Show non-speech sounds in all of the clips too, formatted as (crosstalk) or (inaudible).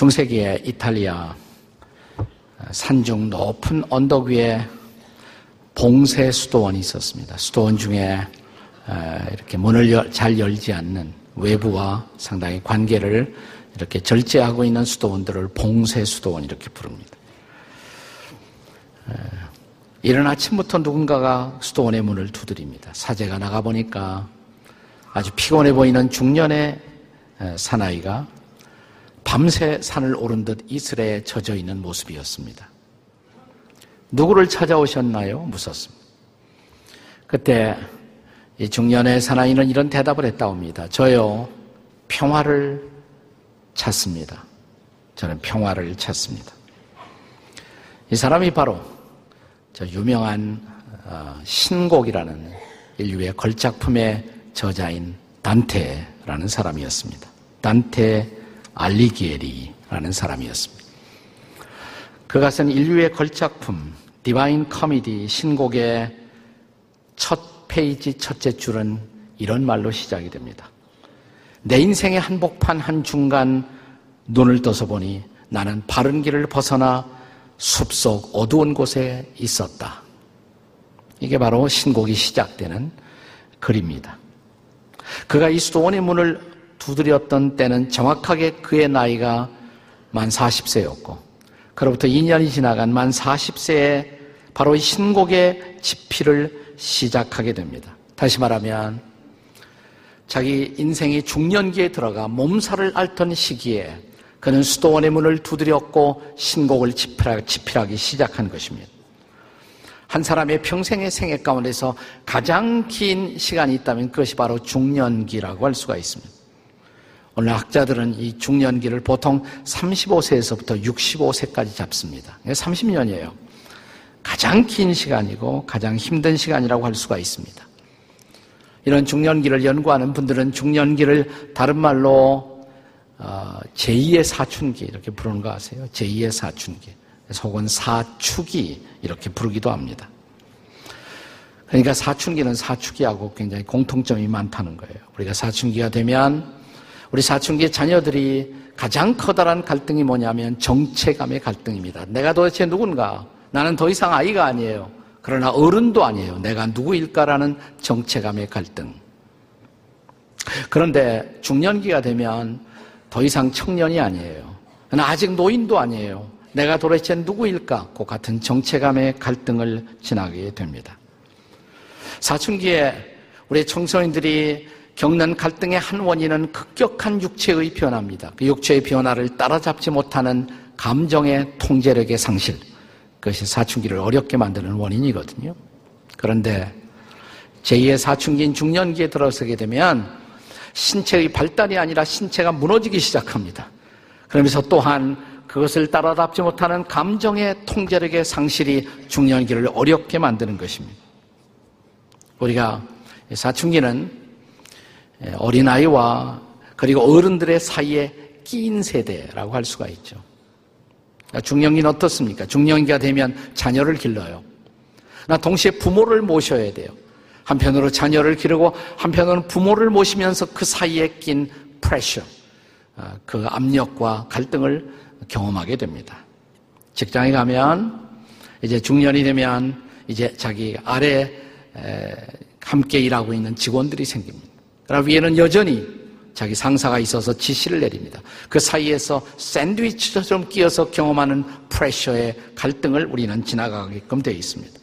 중세기에 이탈리아 산중 높은 언덕 위에 봉쇄 수도원이 있었습니다. 수도원 중에 이렇게 문을 잘 열지 않는 외부와 상당히 관계를 이렇게 절제하고 있는 수도원들을 봉쇄 수도원 이렇게 부릅니다. 이른 아침부터 누군가가 수도원의 문을 두드립니다. 사제가 나가보니까 아주 피곤해 보이는 중년의 사나이가 밤새 산을 오른 듯 이슬에 젖어 있는 모습이었습니다. 누구를 찾아오셨나요? 묻었습니다. 그때 이 중년의 사나이는 이런 대답을 했다옵니다. 저요, 평화를 찾습니다. 저는 평화를 찾습니다. 이 사람이 바로 저 유명한 어, 신곡이라는 인류의 걸작품의 저자인 단테라는 사람이었습니다. 단테 알리기에리라는 사람이었습니다. 그가 쓴 인류의 걸작품 Divine Comedy 신곡의 첫 페이지 첫째 줄은 이런 말로 시작이 됩니다. 내 인생의 한복판 한 중간 눈을 떠서 보니 나는 바른 길을 벗어나 숲속 어두운 곳에 있었다. 이게 바로 신곡이 시작되는 글입니다. 그가 이 수도원의 문을 두드렸던 때는 정확하게 그의 나이가 만 40세였고, 그로부터 2년이 지나간 만 40세에 바로 이 신곡의 집필을 시작하게 됩니다. 다시 말하면, 자기 인생이 중년기에 들어가 몸살을 앓던 시기에 그는 수도원의 문을 두드렸고 신곡을 집필하기 시작한 것입니다. 한 사람의 평생의 생애 가운데서 가장 긴 시간이 있다면 그것이 바로 중년기라고 할 수가 있습니다. 오늘 학자들은 이 중년기를 보통 35세에서부터 65세까지 잡습니다. 30년이에요. 가장 긴 시간이고 가장 힘든 시간이라고 할 수가 있습니다. 이런 중년기를 연구하는 분들은 중년기를 다른 말로 어, 제2의 사춘기 이렇게 부르는 거 아세요? 제2의 사춘기. 혹은 사축이 이렇게 부르기도 합니다. 그러니까 사춘기는 사축기하고 굉장히 공통점이 많다는 거예요. 우리가 사춘기가 되면 우리 사춘기의 자녀들이 가장 커다란 갈등이 뭐냐면 정체감의 갈등입니다. 내가 도대체 누군가? 나는 더 이상 아이가 아니에요. 그러나 어른도 아니에요. 내가 누구일까라는 정체감의 갈등. 그런데 중년기가 되면 더 이상 청년이 아니에요. 아직 노인도 아니에요. 내가 도대체 누구일까? 그 같은 정체감의 갈등을 지나게 됩니다. 사춘기에 우리 청소년들이 겪는 갈등의 한 원인은 급격한 육체의 변화입니다. 그 육체의 변화를 따라잡지 못하는 감정의 통제력의 상실. 그것이 사춘기를 어렵게 만드는 원인이거든요. 그런데 제2의 사춘기인 중년기에 들어서게 되면 신체의 발달이 아니라 신체가 무너지기 시작합니다. 그러면서 또한 그것을 따라잡지 못하는 감정의 통제력의 상실이 중년기를 어렵게 만드는 것입니다. 우리가 사춘기는 어린아이와 그리고 어른들의 사이에 끼인 세대라고 할 수가 있죠. 중년기는 어떻습니까? 중년기가 되면 자녀를 길러요. 나 동시에 부모를 모셔야 돼요. 한편으로 자녀를 기르고 한편으로는 부모를 모시면서 그 사이에 낀 프레셔, 어, 그 압력과 갈등을 경험하게 됩니다. 직장에 가면 이제 중년이 되면 이제 자기 아래 함께 일하고 있는 직원들이 생깁니다. 그러나 위에는 여전히 자기 상사가 있어서 지시를 내립니다. 그 사이에서 샌드위치처럼 끼어서 경험하는 프레셔의 갈등을 우리는 지나가게끔 되어 있습니다.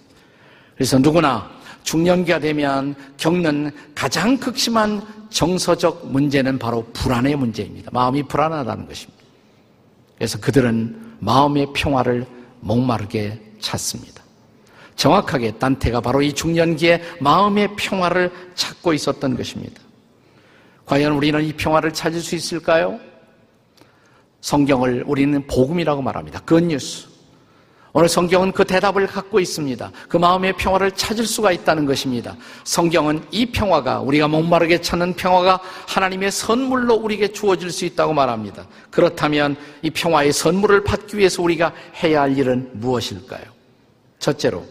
그래서 누구나 중년기가 되면 겪는 가장 극심한 정서적 문제는 바로 불안의 문제입니다. 마음이 불안하다는 것입니다. 그래서 그들은 마음의 평화를 목마르게 찾습니다. 정확하게 딴테가 바로 이 중년기에 마음의 평화를 찾고 있었던 것입니다. 과연 우리는 이 평화를 찾을 수 있을까요? 성경을 우리는 복음이라고 말합니다. 굿뉴스. 오늘 성경은 그 대답을 갖고 있습니다. 그 마음의 평화를 찾을 수가 있다는 것입니다. 성경은 이 평화가 우리가 목마르게 찾는 평화가 하나님의 선물로 우리에게 주어질 수 있다고 말합니다. 그렇다면 이 평화의 선물을 받기 위해서 우리가 해야 할 일은 무엇일까요? 첫째로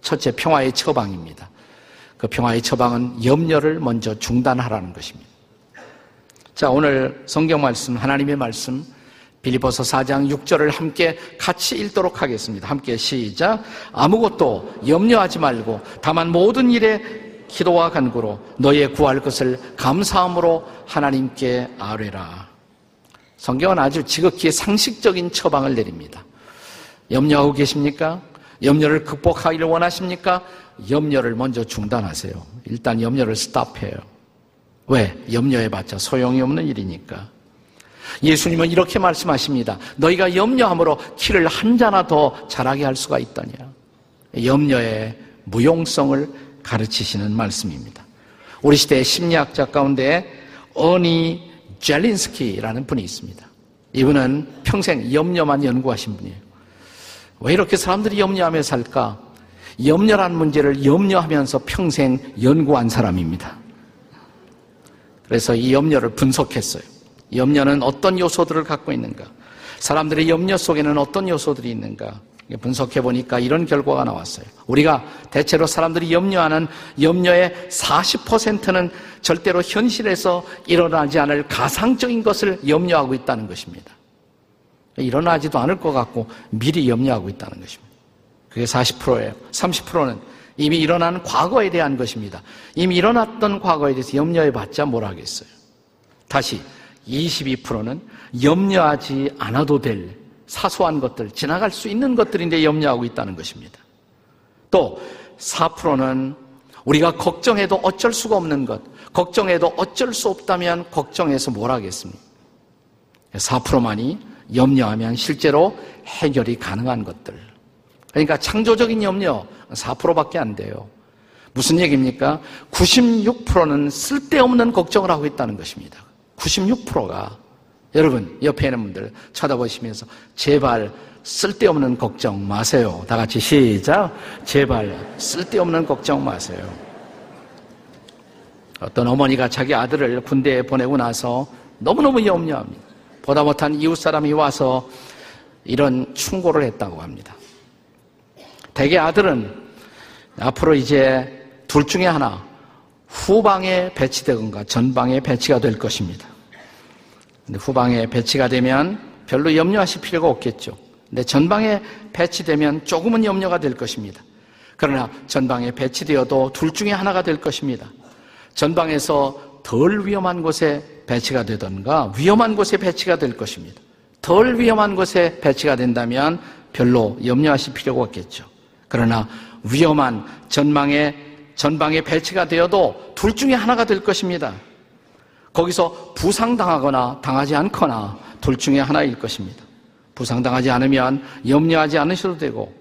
첫째 평화의 처방입니다. 그 평화의 처방은 염려를 먼저 중단하라는 것입니다. 자, 오늘 성경 말씀, 하나님의 말씀 빌리버서 4장 6절을 함께 같이 읽도록 하겠습니다. 함께 시작. 아무것도 염려하지 말고 다만 모든 일에 기도와 간구로 너의 구할 것을 감사함으로 하나님께 아뢰라. 성경은 아주 지극히 상식적인 처방을 내립니다. 염려하고 계십니까? 염려를 극복하기를 원하십니까? 염려를 먼저 중단하세요. 일단 염려를 스탑해요. 왜? 염려해봤자 소용이 없는 일이니까. 예수님은 이렇게 말씀하십니다. 너희가 염려함으로 키를 한 자나 더 자라게 할 수가 있다냐. 염려의 무용성을 가르치시는 말씀입니다. 우리 시대의 심리학자 가운데 어니 젤린스키라는 분이 있습니다. 이분은 평생 염려만 연구하신 분이에요. 왜 이렇게 사람들이 염려하며 살까? 염려란 문제를 염려하면서 평생 연구한 사람입니다. 그래서 이 염려를 분석했어요. 염려는 어떤 요소들을 갖고 있는가? 사람들의 염려 속에는 어떤 요소들이 있는가? 분석해 보니까 이런 결과가 나왔어요. 우리가 대체로 사람들이 염려하는 염려의 40%는 절대로 현실에서 일어나지 않을 가상적인 것을 염려하고 있다는 것입니다. 일어나지도 않을 것 같고 미리 염려하고 있다는 것입니다. 그게 40%예요. 30%는 이미 일어난 과거에 대한 것입니다. 이미 일어났던 과거에 대해서 염려해 봤자 뭘 하겠어요. 다시 22%는 염려하지 않아도 될 사소한 것들, 지나갈 수 있는 것들인데 염려하고 있다는 것입니다. 또 4%는 우리가 걱정해도 어쩔 수가 없는 것, 걱정해도 어쩔 수 없다면 걱정해서 뭘 하겠습니까? 4%만이 염려하면 실제로 해결이 가능한 것들. 그러니까 창조적인 염려 4%밖에 안 돼요. 무슨 얘기입니까? 96%는 쓸데없는 걱정을 하고 있다는 것입니다. 96%가 여러분 옆에 있는 분들 쳐다보시면서 제발 쓸데없는 걱정 마세요. 다 같이 시작. 제발 쓸데없는 걱정 마세요. 어떤 어머니가 자기 아들을 군대에 보내고 나서 너무너무 염려합니다. 보다 못한 이웃 사람이 와서 이런 충고를 했다고 합니다. 대개 아들은 앞으로 이제 둘 중에 하나 후방에 배치되건가 전방에 배치가 될 것입니다. 근데 후방에 배치가 되면 별로 염려하실 필요가 없겠죠. 근데 전방에 배치되면 조금은 염려가 될 것입니다. 그러나 전방에 배치되어도 둘 중에 하나가 될 것입니다. 전방에서 덜 위험한 곳에 배치가 되던가 위험한 곳에 배치가 될 것입니다. 덜 위험한 곳에 배치가 된다면 별로 염려하실 필요가 없겠죠. 그러나 위험한 전망에 전방에 배치가 되어도 둘 중에 하나가 될 것입니다. 거기서 부상당하거나 당하지 않거나 둘 중에 하나일 것입니다. 부상당하지 않으면 염려하지 않으셔도 되고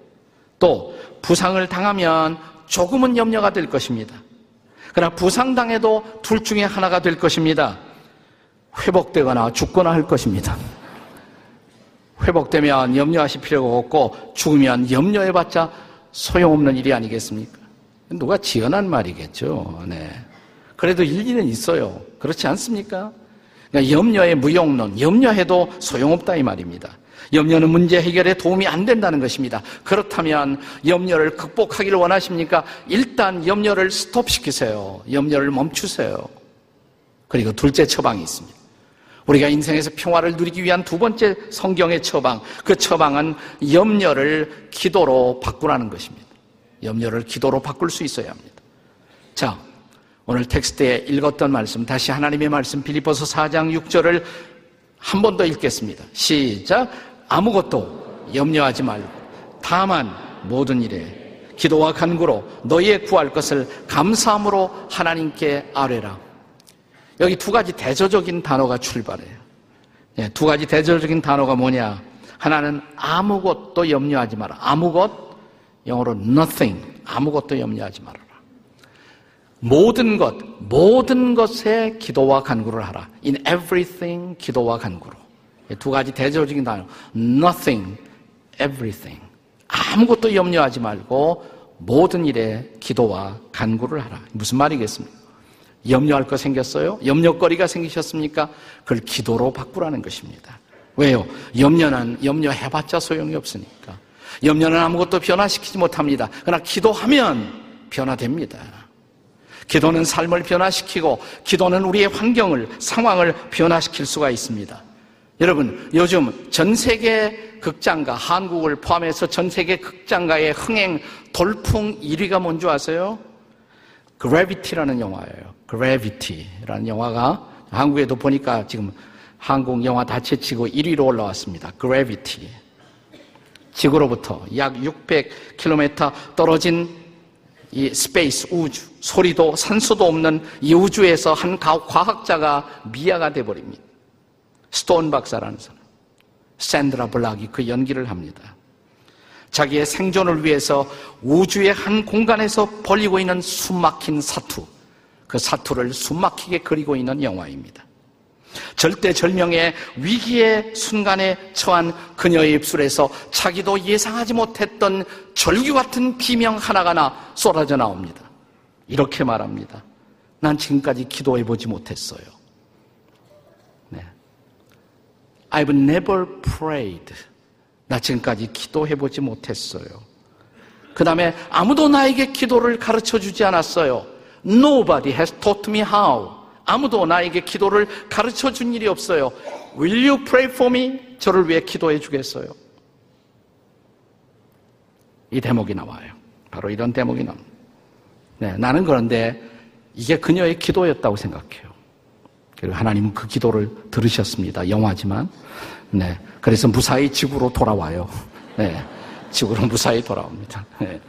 또 부상을 당하면 조금은 염려가 될 것입니다. 그러나 부상당해도 둘 중에 하나가 될 것입니다. 회복되거나 죽거나 할 것입니다. 회복되면 염려하실 필요가 없고 죽으면 염려해봤자 소용없는 일이 아니겠습니까? 누가 지어난 말이겠죠. 네. 그래도 일리는 있어요. 그렇지 않습니까? 그러니까 염려의 무용론, 염려해도 소용없다 이 말입니다. 염려는 문제 해결에 도움이 안 된다는 것입니다. 그렇다면 염려를 극복하기를 원하십니까? 일단 염려를 스톱시키세요. 염려를 멈추세요. 그리고 둘째 처방이 있습니다. 우리가 인생에서 평화를 누리기 위한 두 번째 성경의 처방, 그 처방은 염려를 기도로 바꾸라는 것입니다. 염려를 기도로 바꿀 수 있어야 합니다. 자, 오늘 텍스트에 읽었던 말씀, 다시 하나님의 말씀 빌리포서 4장 6절을 한 번 더 읽겠습니다. 시작. 아무것도 염려하지 말고 다만 모든 일에 기도와 간구로 너희의 구할 것을 감사함으로 하나님께 아뢰라. 여기 두 가지 대조적인 단어가 출발해요. 네, 두 가지 대조적인 단어가 뭐냐? 하나는 아무것도 염려하지 마라. 아무것, 영어로 nothing. 아무것도 염려하지 말아라. 모든 것, 모든 것에 기도와 간구를 하라. In everything, 기도와 간구로. 두 가지 대조적인 단어. Nothing, everything. 아무것도 염려하지 말고 모든 일에 기도와 간구를 하라. 무슨 말이겠습니까? 염려할 거 생겼어요? 염려거리가 생기셨습니까? 그걸 기도로 바꾸라는 것입니다. 왜요? 염려는 염려해봤자 소용이 없으니까. 염려는 아무것도 변화시키지 못합니다. 그러나 기도하면 변화됩니다. 기도는 삶을 변화시키고 기도는 우리의 환경을 상황을 변화시킬 수가 있습니다. 여러분, 요즘 전 세계 극장가, 한국을 포함해서 전 세계 극장가의 흥행 돌풍 1위가 뭔지 아세요? Gravity라는 영화예요. Gravity라는 영화가 한국에도 보니까 지금 한국 영화 다 제치고 1위로 올라왔습니다. Gravity. 지구로부터 약 600km 떨어진 이 space 우주 소리도 산소도 없는 이 우주에서 한 과학자가 미아가 돼 버립니다. 스톤 박사라는 사람. 샌드라 블락이 그 연기를 합니다. 자기의 생존을 위해서 우주의 한 공간에서 벌리고 있는 숨막힌 사투, 그 사투를 숨막히게 그리고 있는 영화입니다. 절대절명의 위기의 순간에 처한 그녀의 입술에서 자기도 예상하지 못했던 절규 같은 비명 하나가 나 쏟아져 나옵니다. 이렇게 말합니다. 난 지금까지 기도해 보지 못했어요. 네. I've never prayed. 나 지금까지 기도해 보지 못했어요. 그 다음에 아무도 나에게 기도를 가르쳐 주지 않았어요. Nobody has taught me how. 아무도 나에게 기도를 가르쳐 준 일이 없어요. Will you pray for me? 저를 위해 기도해 주겠어요. 이 대목이 나와요. 바로 이런 대목이 나옵니다. 네, 나는 그런데 이게 그녀의 기도였다고 생각해요. 그리고 하나님은 그 기도를 들으셨습니다. 영화지만. 네. 그래서 무사히 지구로 돌아와요. 네. 지구로 무사히 돌아옵니다. 네.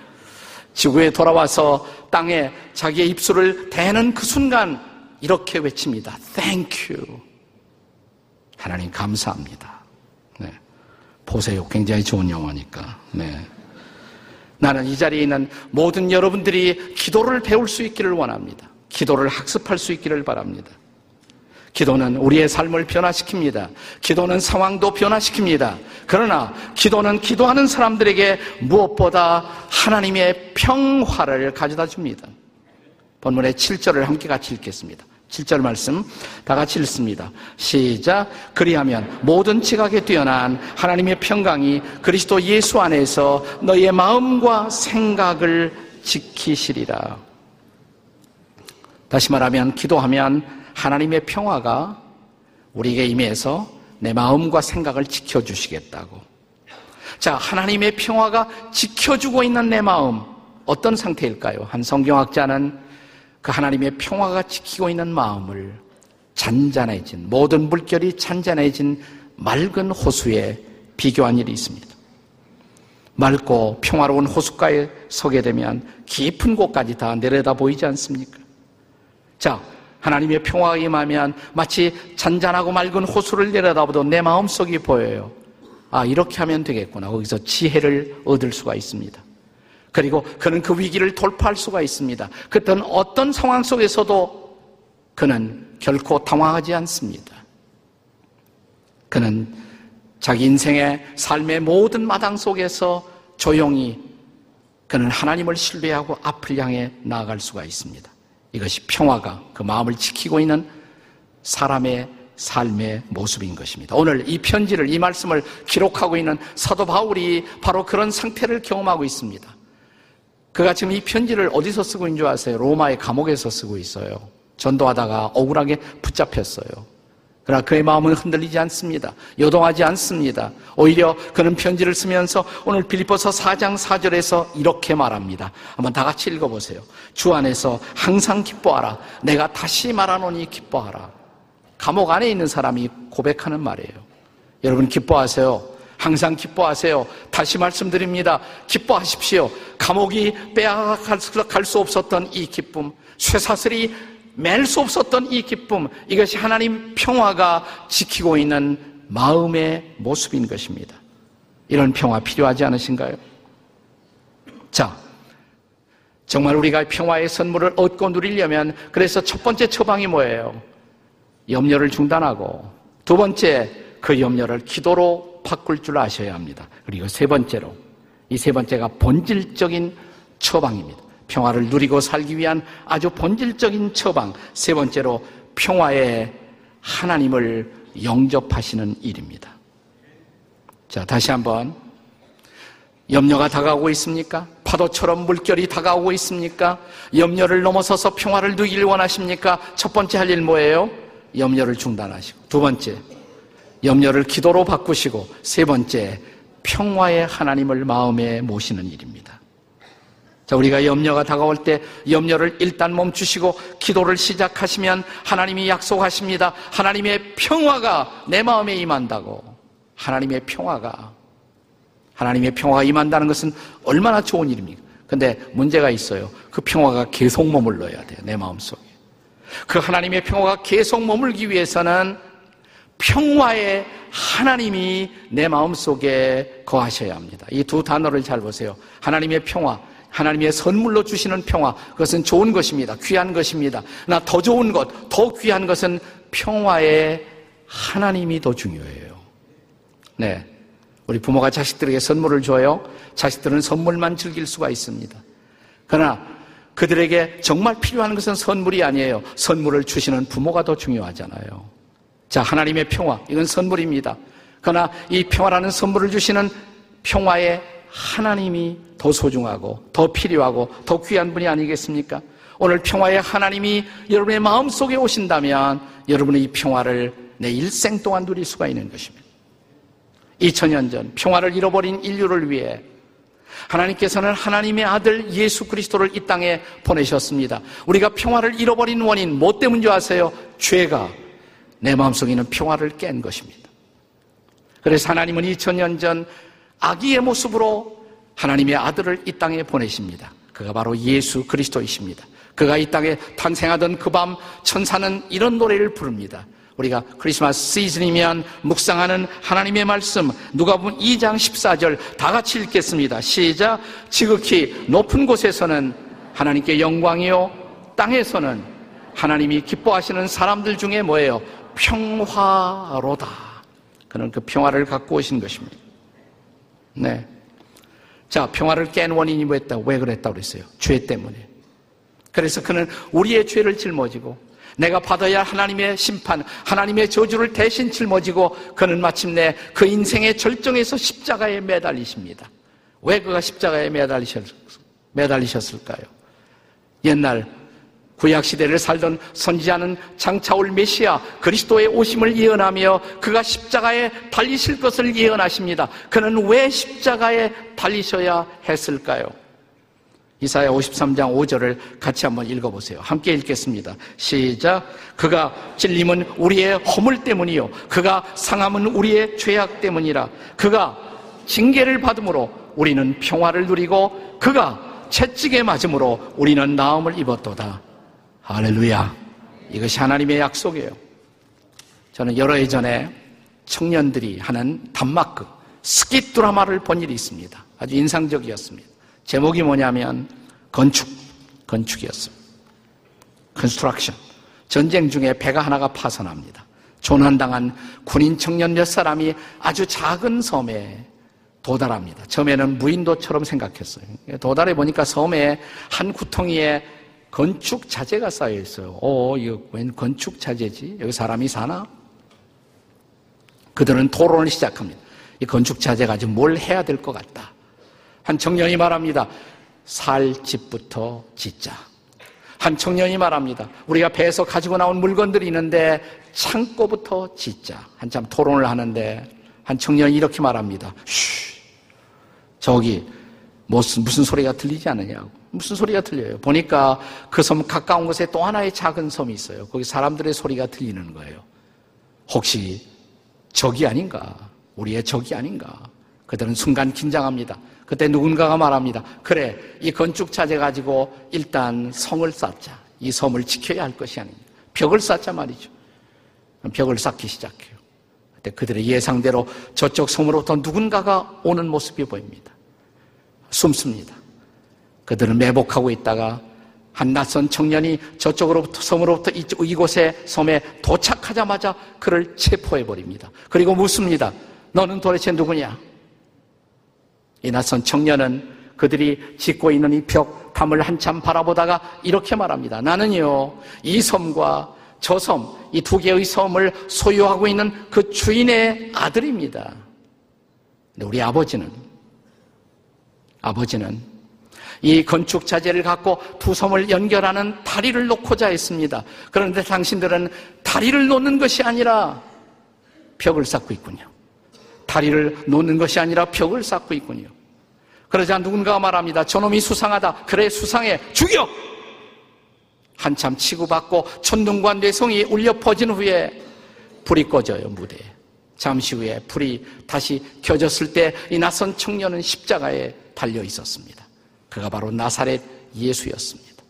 지구에 돌아와서 땅에 자기의 입술을 대는 그 순간 이렇게 외칩니다. Thank you. 하나님 감사합니다. 네. 보세요. 굉장히 좋은 영화니까. 네. 나는 이 자리에 있는 모든 여러분들이 기도를 배울 수 있기를 원합니다. 기도를 학습할 수 있기를 바랍니다. 기도는 우리의 삶을 변화시킵니다. 기도는 상황도 변화시킵니다. 그러나 기도는 기도하는 사람들에게 무엇보다 하나님의 평화를 가져다 줍니다. 본문의 7절을 함께 같이 읽겠습니다. 7절 말씀 다 같이 읽습니다. 시작. 그리하면 모든 지각에 뛰어난 하나님의 평강이 그리스도 예수 안에서 너의 마음과 생각을 지키시리라. 다시 말하면 기도하면 하나님의 평화가 우리에게 임해서 내 마음과 생각을 지켜주시겠다고. 자, 하나님의 평화가 지켜주고 있는 내 마음, 어떤 상태일까요? 한 성경학자는 그 하나님의 평화가 지키고 있는 마음을 잔잔해진 모든 물결이 잔잔해진 맑은 호수에 비교한 일이 있습니다. 맑고 평화로운 호숫가에 서게 되면 깊은 곳까지 다 내려다 보이지 않습니까? 자, 하나님의 평화가 임하면 마치 잔잔하고 맑은 호수를 내려다보도 내 마음속이 보여요. 아, 이렇게 하면 되겠구나. 거기서 지혜를 얻을 수가 있습니다. 그리고 그는 그 위기를 돌파할 수가 있습니다. 그땐 어떤 상황 속에서도 그는 결코 당황하지 않습니다. 그는 자기 인생의 삶의 모든 마당 속에서 조용히 그는 하나님을 신뢰하고 앞을 향해 나아갈 수가 있습니다. 이것이 평화가 그 마음을 지키고 있는 사람의 삶의 모습인 것입니다. 오늘 이 편지를, 이 말씀을 기록하고 있는 사도 바울이 바로 그런 상태를 경험하고 있습니다. 그가 지금 이 편지를 어디서 쓰고 있는 줄 아세요? 로마의 감옥에서 쓰고 있어요. 전도하다가 억울하게 붙잡혔어요. 그러나 그의 마음은 흔들리지 않습니다. 요동하지 않습니다. 오히려 그는 편지를 쓰면서 오늘 빌리포서 4장 4절에서 이렇게 말합니다. 한번 다 같이 읽어보세요. 주 안에서 항상 기뻐하라. 내가 다시 말하노니 기뻐하라. 감옥 안에 있는 사람이 고백하는 말이에요. 여러분 기뻐하세요. 항상 기뻐하세요. 다시 말씀드립니다. 기뻐하십시오. 감옥이 빼앗갈 수 없었던 이 기쁨, 쇠사슬이 맬 수 없었던 이 기쁨, 이것이 하나님 평화가 지키고 있는 마음의 모습인 것입니다. 이런 평화 필요하지 않으신가요? 자, 정말 우리가 평화의 선물을 얻고 누리려면 그래서 첫 번째 처방이 뭐예요? 염려를 중단하고 두 번째 그 염려를 기도로 바꿀 줄 아셔야 합니다. 그리고 세 번째로 이 세 번째가 본질적인 처방입니다. 평화를 누리고 살기 위한 아주 본질적인 처방. 세 번째로 평화의 하나님을 영접하시는 일입니다. 자, 다시 한번. 염려가 다가오고 있습니까? 파도처럼 물결이 다가오고 있습니까? 염려를 넘어서서 평화를 누기를 원하십니까? 첫 번째 할 일 뭐예요? 염려를 중단하시고. 두 번째, 염려를 기도로 바꾸시고 세 번째 평화의 하나님을 마음에 모시는 일입니다. 자, 우리가 염려가 다가올 때 염려를 일단 멈추시고 기도를 시작하시면 하나님이 약속하십니다. 하나님의 평화가 내 마음에 임한다고. 하나님의 평화가. 하나님의 평화가 임한다는 것은 얼마나 좋은 일입니까? 근데 문제가 있어요. 그 평화가 계속 머물러야 돼요. 내 마음 속에. 그 하나님의 평화가 계속 머물기 위해서는 평화의 하나님이 내 마음 속에 거하셔야 합니다. 이 두 단어를 잘 보세요. 하나님의 평화. 하나님의 선물로 주시는 평화, 그것은 좋은 것입니다. 귀한 것입니다. 나 더 좋은 것, 더 귀한 것은 평화의 하나님이 더 중요해요. 네. 우리 부모가 자식들에게 선물을 줘요. 자식들은 선물만 즐길 수가 있습니다. 그러나 그들에게 정말 필요한 것은 선물이 아니에요. 선물을 주시는 부모가 더 중요하잖아요. 자, 하나님의 평화. 이건 선물입니다. 그러나 이 평화라는 선물을 주시는 평화의 하나님이 더 소중하고 더 필요하고 더 귀한 분이 아니겠습니까? 오늘 평화의 하나님이 여러분의 마음속에 오신다면 여러분의 이 평화를 내 일생 동안 누릴 수가 있는 것입니다. 2000년 전 평화를 잃어버린 인류를 위해 하나님께서는 하나님의 아들 예수 그리스도를 이 땅에 보내셨습니다. 우리가 평화를 잃어버린 원인 뭐 때문인 줄 아세요? 죄가 내 마음속에 있는 평화를 깬 것입니다. 그래서 하나님은 2000년 전 아기의 모습으로 하나님의 아들을 이 땅에 보내십니다. 그가 바로 예수 그리스도이십니다. 그가 이 땅에 탄생하던 그 밤 천사는 이런 노래를 부릅니다. 우리가 크리스마스 시즌이면 묵상하는 하나님의 말씀 누가 보면 2장 14절 다 같이 읽겠습니다. 시작 지극히 높은 곳에서는 하나님께 영광이요 땅에서는 하나님이 기뻐하시는 사람들 중에 뭐예요? 평화로다. 그는 그 평화를 갖고 오신 것입니다. 네. 자, 평화를 깬 원인이 뭐였다? 왜 그랬다고 그랬어요? 죄 때문에. 그래서 그는 우리의 죄를 짊어지고 내가 받아야 하나님의 심판, 하나님의 저주를 대신 짊어지고 그는 마침내 그 인생의 절정에서 십자가에 매달리십니다. 왜 그가 십자가에 매달리셨, 매달리셨을까요? 옛날 구약 시대를 살던 선지자는 장차올 메시아 그리스도의 오심을 예언하며 그가 십자가에 달리실 것을 예언하십니다. 그는 왜 십자가에 달리셔야 했을까요? 이사야 53장 5절을 같이 한번 읽어보세요. 함께 읽겠습니다. 시작. 그가 찔림은 우리의 허물 때문이요. 그가 상함은 우리의 죄악 때문이라. 그가 징계를 받음으로 우리는 평화를 누리고 그가 채찍에 맞음으로 우리는 나음을 입었도다. 할렐루야. 이것이 하나님의 약속이에요. 저는 여러 해 전에 청년들이 하는 단막극 skit 드라마를 본 일이 있습니다. 아주 인상적이었습니다. 제목이 뭐냐면 건축, 건축이었습니다. Construction. 전쟁 중에 배가 하나가 파선합니다. 조난당한 군인 청년 몇 사람이 아주 작은 섬에 도달합니다. 처음에는 무인도처럼 생각했어요. 도달해 보니까 섬에 한 구덩이에 건축 자재가 쌓여 있어요. 어, 이거 웬 건축 자재지? 여기 사람이 사나? 그들은 토론을 시작합니다. 이 건축 자재 가 지금 뭘 해야 될 것 같다. 한 청년이 말합니다. 살 집부터 짓자. 한 청년이 말합니다. 우리가 배에서 가지고 나온 물건들이 있는데 창고부터 짓자. 한참 토론을 하는데 한 청년이 이렇게 말합니다. 쉬, 저기 무슨 무슨 소리가 들리지 않느냐고. 무슨 소리가 들려요? 보니까 그 섬 가까운 곳에 또 하나의 작은 섬이 있어요. 거기 사람들의 소리가 들리는 거예요. 혹시 적이 아닌가? 우리의 적이 아닌가? 그들은 순간 긴장합니다. 그때 누군가가 말합니다. 그래, 이 건축 차재 가지고 일단 성을 쌓자. 이 섬을 지켜야 할 것이 아닙니다. 벽을 쌓자 말이죠. 벽을 쌓기 시작해요. 그때 그들의 예상대로 저쪽 섬으로부터 누군가가 오는 모습이 보입니다. 숨습니다. 그들은 매복하고 있다가 한 낯선 청년이 저쪽으로부터 섬으로부터 이곳에 섬에 도착하자마자 그를 체포해 버립니다. 그리고 묻습니다. 너는 도대체 누구냐? 이 낯선 청년은 그들이 짓고 있는 이 벽 담을 한참 바라보다가 이렇게 말합니다. 나는요, 이 섬과 저 섬, 이 두 개의 섬을 소유하고 있는 그 주인의 아들입니다. 근데 우리 아버지는, 아버지는 이 건축 자재를 갖고 두 섬을 연결하는 다리를 놓고자 했습니다. 그런데 당신들은 다리를 놓는 것이 아니라 벽을 쌓고 있군요. 다리를 놓는 것이 아니라 벽을 쌓고 있군요. 그러자 누군가가 말합니다. 저놈이 수상하다. 그래 수상해. 죽여! 한참 치고받고 천둥과 뇌성이 울려 퍼진 후에 불이 꺼져요 무대에. 잠시 후에 불이 다시 켜졌을 때 이 낯선 청년은 십자가에 달려 있었습니다. 그가 바로 나사렛 예수였습니다.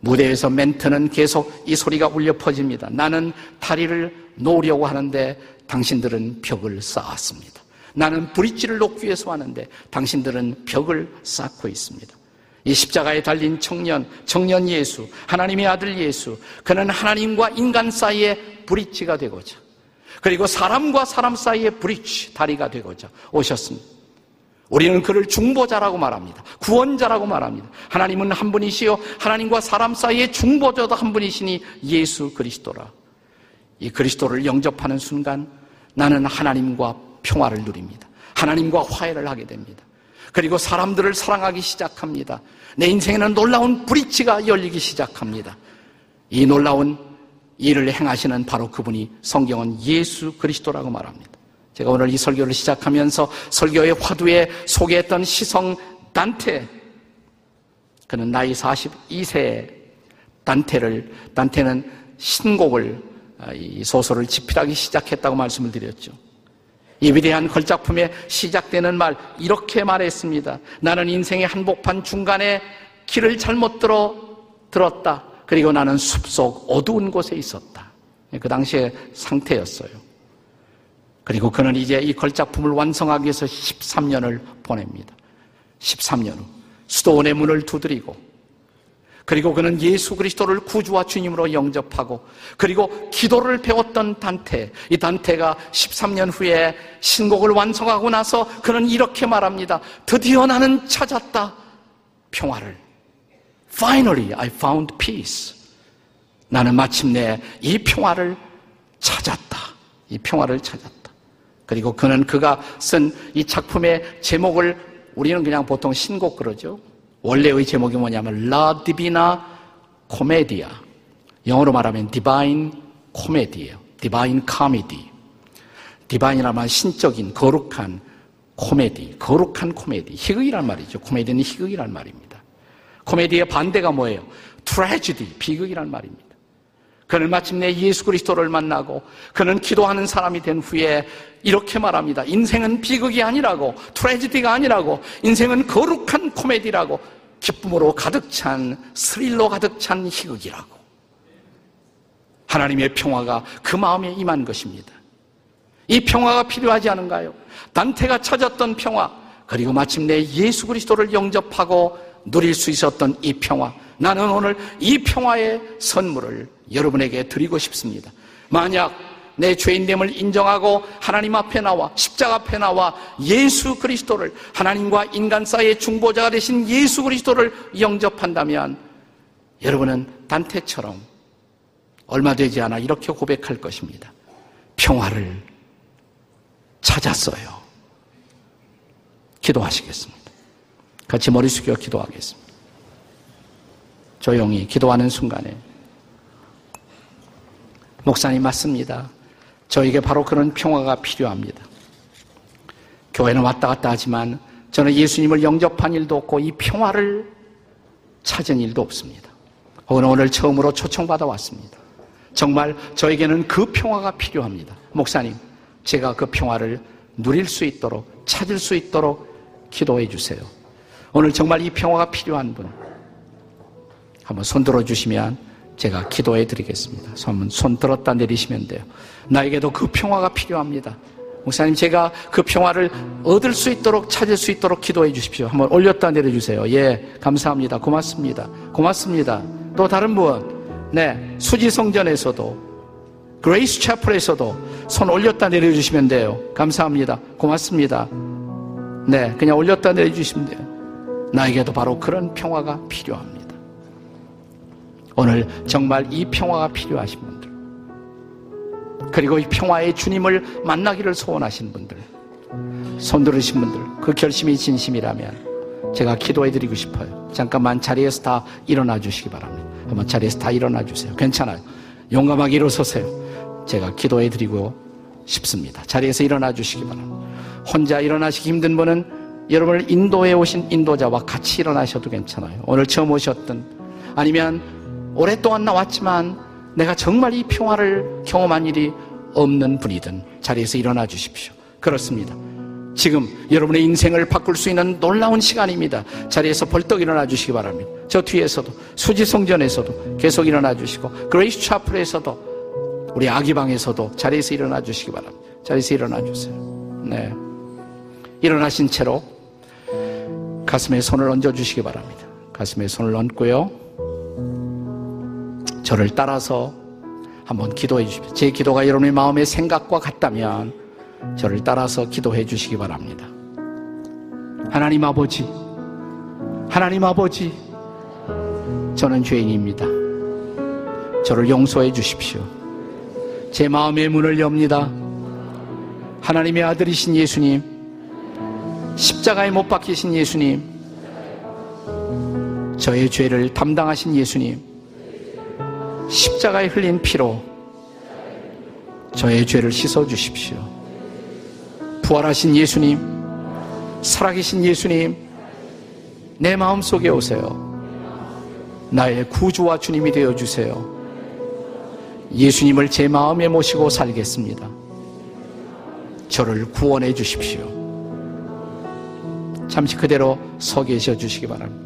무대에서 멘트는 계속 이 소리가 울려 퍼집니다. 나는 다리를 놓으려고 하는데 당신들은 벽을 쌓았습니다. 나는 브릿지를 놓기 위해서 하는데 당신들은 벽을 쌓고 있습니다. 이 십자가에 달린 청년, 청년 예수, 하나님의 아들 예수, 그는 하나님과 인간 사이의 브릿지가 되고자, 그리고 사람과 사람 사이의 브릿지, 다리가 되고자 오셨습니다. 우리는 그를 중보자라고 말합니다. 구원자라고 말합니다. 하나님은 한 분이시요. 하나님과 사람 사이의 중보자도 한 분이시니 예수 그리스도라. 이 그리스도를 영접하는 순간 나는 하나님과 평화를 누립니다. 하나님과 화해를 하게 됩니다. 그리고 사람들을 사랑하기 시작합니다. 내 인생에는 놀라운 브릿지가 열리기 시작합니다. 이 놀라운 일을 행하시는 바로 그분이 성경은 예수 그리스도라고 말합니다. 제가 오늘 이 설교를 시작하면서 설교의 화두에 소개했던 시성 단테. 그는 나이 42세 단테를, 단테는 신곡을, 아, 이 소설을 집필하기 시작했다고 말씀을 드렸죠. 이 위대한 걸작품에 시작되는 말, 이렇게 말했습니다. 나는 인생의 한복판 중간에 길을 잘못 들어, 들었다. 그리고 나는 숲속 어두운 곳에 있었다. 그 당시의 상태였어요. 그리고 그는 이제 이 걸작품을 완성하기 위해서 13년을 보냅니다. 13년 후 수도원의 문을 두드리고 그리고 그는 예수 그리스도를 구주와 주님으로 영접하고 그리고 기도를 배웠던 단테 이 단테가 13년 후에 신곡을 완성하고 나서 그는 이렇게 말합니다. 드디어 나는 찾았다. 평화를. Finally I found peace. 나는 마침내 이 평화를 찾았다. 이 평화를 찾았다. 그리고 그는 그가 쓴 이 작품의 제목을 우리는 그냥 보통 신곡 그러죠. 원래의 제목이 뭐냐면 La Divina Commedia. 영어로 말하면 Divine Comedy예요. Divine Comedy. 디바인이라면 신적인 거룩한 코미디, 거룩한 코미디. 희극이란 말이죠. 코미디는 희극이란 말입니다. 코미디의 반대가 뭐예요? 트레지디, 비극이란 말입니다. 그는 마침내 예수 그리스도를 만나고 그는 기도하는 사람이 된 후에 이렇게 말합니다. 인생은 비극이 아니라고, 트레지디가 아니라고, 인생은 거룩한 코미디라고, 기쁨으로 가득 찬, 스릴로 가득 찬 희극이라고. 하나님의 평화가 그 마음에 임한 것입니다. 이 평화가 필요하지 않은가요? 단테가 찾았던 평화, 그리고 마침내 예수 그리스도를 영접하고 누릴 수 있었던 이 평화. 나는 오늘 이 평화의 선물을 여러분에게 드리고 싶습니다. 만약 내 죄인됨을 인정하고 하나님 앞에 나와 십자가 앞에 나와 예수 그리스도를 하나님과 인간 사이의 중보자가 되신 예수 그리스도를 영접한다면 여러분은 단테처럼 얼마 되지 않아 이렇게 고백할 것입니다. 평화를 찾았어요. 기도하시겠습니다. 같이 머리 숙여 기도하겠습니다. 조용히 기도하는 순간에 목사님 맞습니다. 저에게 바로 그런 평화가 필요합니다. 교회는 왔다 갔다 하지만 저는 예수님을 영접한 일도 없고 이 평화를 찾은 일도 없습니다. 혹은 오늘 처음으로 초청받아 왔습니다. 정말 저에게는 그 평화가 필요합니다. 목사님, 제가 그 평화를 누릴 수 있도록 찾을 수 있도록 기도해 주세요. 오늘 정말 이 평화가 필요한 분 한번 손 들어 주시면 제가 기도해 드리겠습니다. 손, 손 들었다 내리시면 돼요. 나에게도 그 평화가 필요합니다. 목사님, 제가 그 평화를 얻을 수 있도록, 찾을 수 있도록 기도해 주십시오. 한번 올렸다 내려주세요. 예, 감사합니다. 고맙습니다. 고맙습니다. 또 다른 분, 네, 수지성전에서도, 그레이스 채플에서도 손 올렸다 내려주시면 돼요. 감사합니다. 고맙습니다. 네, 그냥 올렸다 내려주시면 돼요. 나에게도 바로 그런 평화가 필요합니다. 오늘 정말 이 평화가 필요하신 분들, 그리고 이 평화의 주님을 만나기를 소원하신 분들, 손들으신 분들, 그 결심이 진심이라면 제가 기도해 드리고 싶어요. 잠깐만 자리에서 다 일어나 주시기 바랍니다. 한번 자리에서 다 일어나 주세요. 괜찮아요. 용감하게 일어서세요. 제가 기도해 드리고 싶습니다. 자리에서 일어나 주시기 바랍니다. 혼자 일어나시기 힘든 분은 여러분을 인도에 오신 인도자와 같이 일어나셔도 괜찮아요. 오늘 처음 오셨든 아니면 오랫동안 나왔지만 내가 정말 이 평화를 경험한 일이 없는 분이든 자리에서 일어나 주십시오. 그렇습니다. 지금 여러분의 인생을 바꿀 수 있는 놀라운 시간입니다. 자리에서 벌떡 일어나 주시기 바랍니다. 저 뒤에서도 수지성전에서도 계속 일어나 주시고 그레이스 채플에서도 우리 아기방에서도 자리에서 일어나 주시기 바랍니다. 자리에서 일어나 주세요. 네. 일어나신 채로 가슴에 손을 얹어 주시기 바랍니다. 가슴에 손을 얹고요. 저를 따라서 한번 기도해 주십시오. 제 기도가 여러분의 마음의 생각과 같다면 저를 따라서 기도해 주시기 바랍니다. 하나님 아버지, 하나님 아버지, 저는 죄인입니다. 저를 용서해 주십시오. 제 마음의 문을 엽니다. 하나님의 아들이신 예수님, 십자가에 못 박히신 예수님, 저의 죄를 담당하신 예수님, 십자가에 흘린 피로 저의 죄를 씻어 주십시오. 부활하신 예수님, 살아계신 예수님, 내 마음 속에 오세요. 나의 구주와 주님이 되어 주세요. 예수님을 제 마음에 모시고 살겠습니다. 저를 구원해 주십시오. 잠시 그대로 서 계셔 주시기 바랍니다.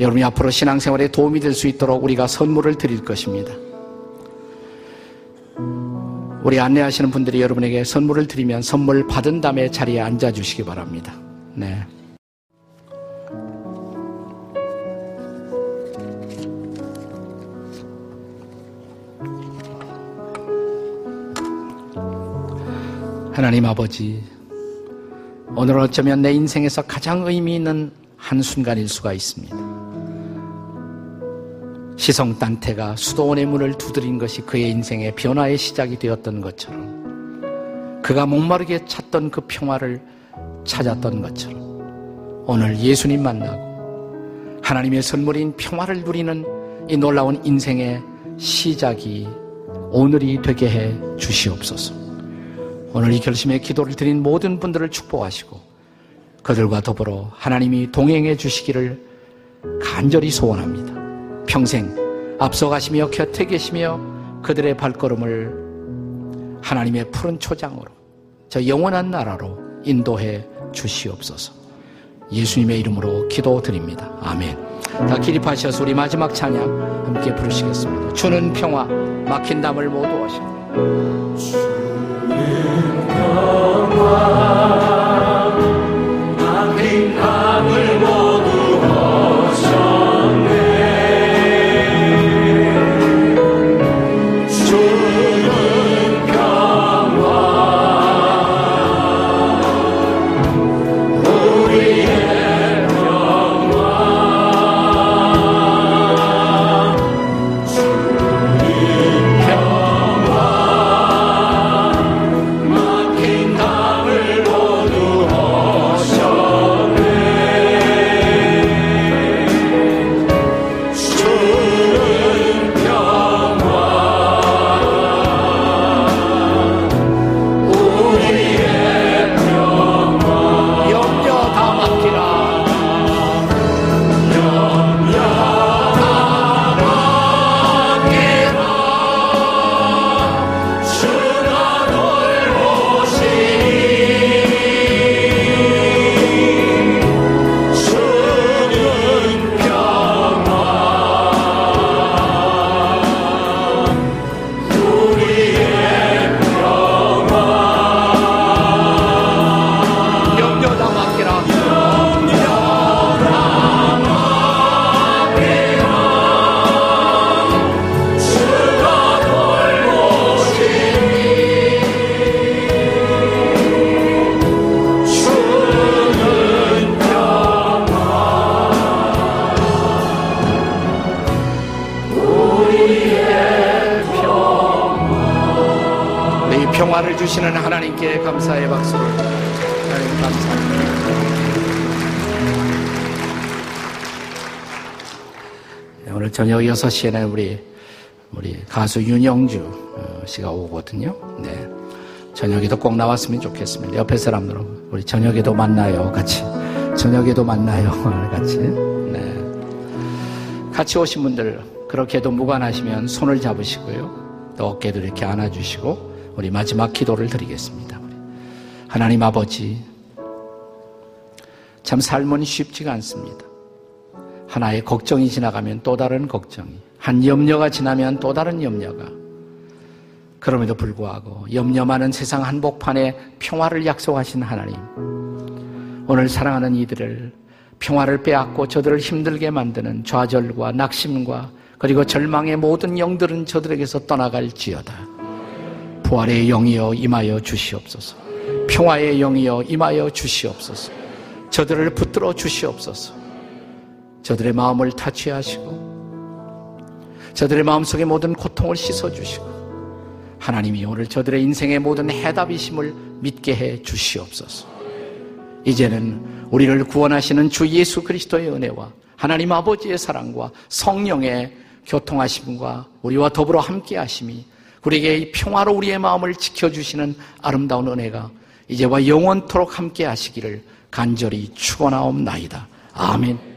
여러분이 앞으로 신앙생활에 도움이 될 수 있도록 우리가 선물을 드릴 것입니다. 우리 안내하시는 분들이 여러분에게 선물을 드리면 선물 받은 다음에 자리에 앉아 주시기 바랍니다. 네. 하나님 아버지, 오늘 어쩌면 내 인생에서 가장 의미 있는 한순간일 수가 있습니다. 시성 단테가 수도원의 문을 두드린 것이 그의 인생의 변화의 시작이 되었던 것처럼 그가 목마르게 찾던 그 평화를 찾았던 것처럼 오늘 예수님 만나고 하나님의 선물인 평화를 누리는 이 놀라운 인생의 시작이 오늘이 되게 해 주시옵소서. 오늘 이 결심의 기도를 드린 모든 분들을 축복하시고 그들과 더불어 하나님이 동행해 주시기를 간절히 소원합니다. 평생 앞서가시며 곁에 계시며 그들의 발걸음을 하나님의 푸른 초장으로 저 영원한 나라로 인도해 주시옵소서. 예수님의 이름으로 기도드립니다. 아멘. 다 기립하셔서 우리 마지막 찬양 함께 부르시겠습니다. 주는 평화, 막힌 담을 모두 하시고. 주는 평화. 저녁 6시에는 우리, 우리 가수 윤영주 어, 씨가 오거든요. 네. 저녁에도 꼭 나왔으면 좋겠습니다. 옆에 사람들은 우리 저녁에도 만나요. 같이. 저녁에도 만나요. (laughs) 같이. 네. 같이 오신 분들 그렇게도 무관하시면 손을 잡으시고요. 또 어깨도 이렇게 안아주시고 우리 마지막 기도를 드리겠습니다. 하나님 아버지 참 삶은 쉽지가 않습니다. 하나의 걱정이 지나가면 또 다른 걱정이, 한 염려가 지나면 또 다른 염려가. 그럼에도 불구하고 염려 많은 세상 한복판에 평화를 약속하신 하나님. 오늘 사랑하는 이들을 평화를 빼앗고 저들을 힘들게 만드는 좌절과 낙심과 그리고 절망의 모든 영들은 저들에게서 떠나갈지어다. 부활의 영이여 임하여 주시옵소서. 평화의 영이여 임하여 주시옵소서. 저들을 붙들어 주시옵소서. 저들의 마음을 타취하시고 저들의 마음속의 모든 고통을 씻어주시고 하나님이 오늘 저들의 인생의 모든 해답이심을 믿게 해 주시옵소서. 이제는 우리를 구원하시는 주 예수 그리스도의 은혜와 하나님 아버지의 사랑과 성령의 교통하심과 우리와 더불어 함께 하심이 우리에게 이 평화로 우리의 마음을 지켜주시는 아름다운 은혜가 이제와 영원토록 함께 하시기를 간절히 축원하옵나이다. 아멘.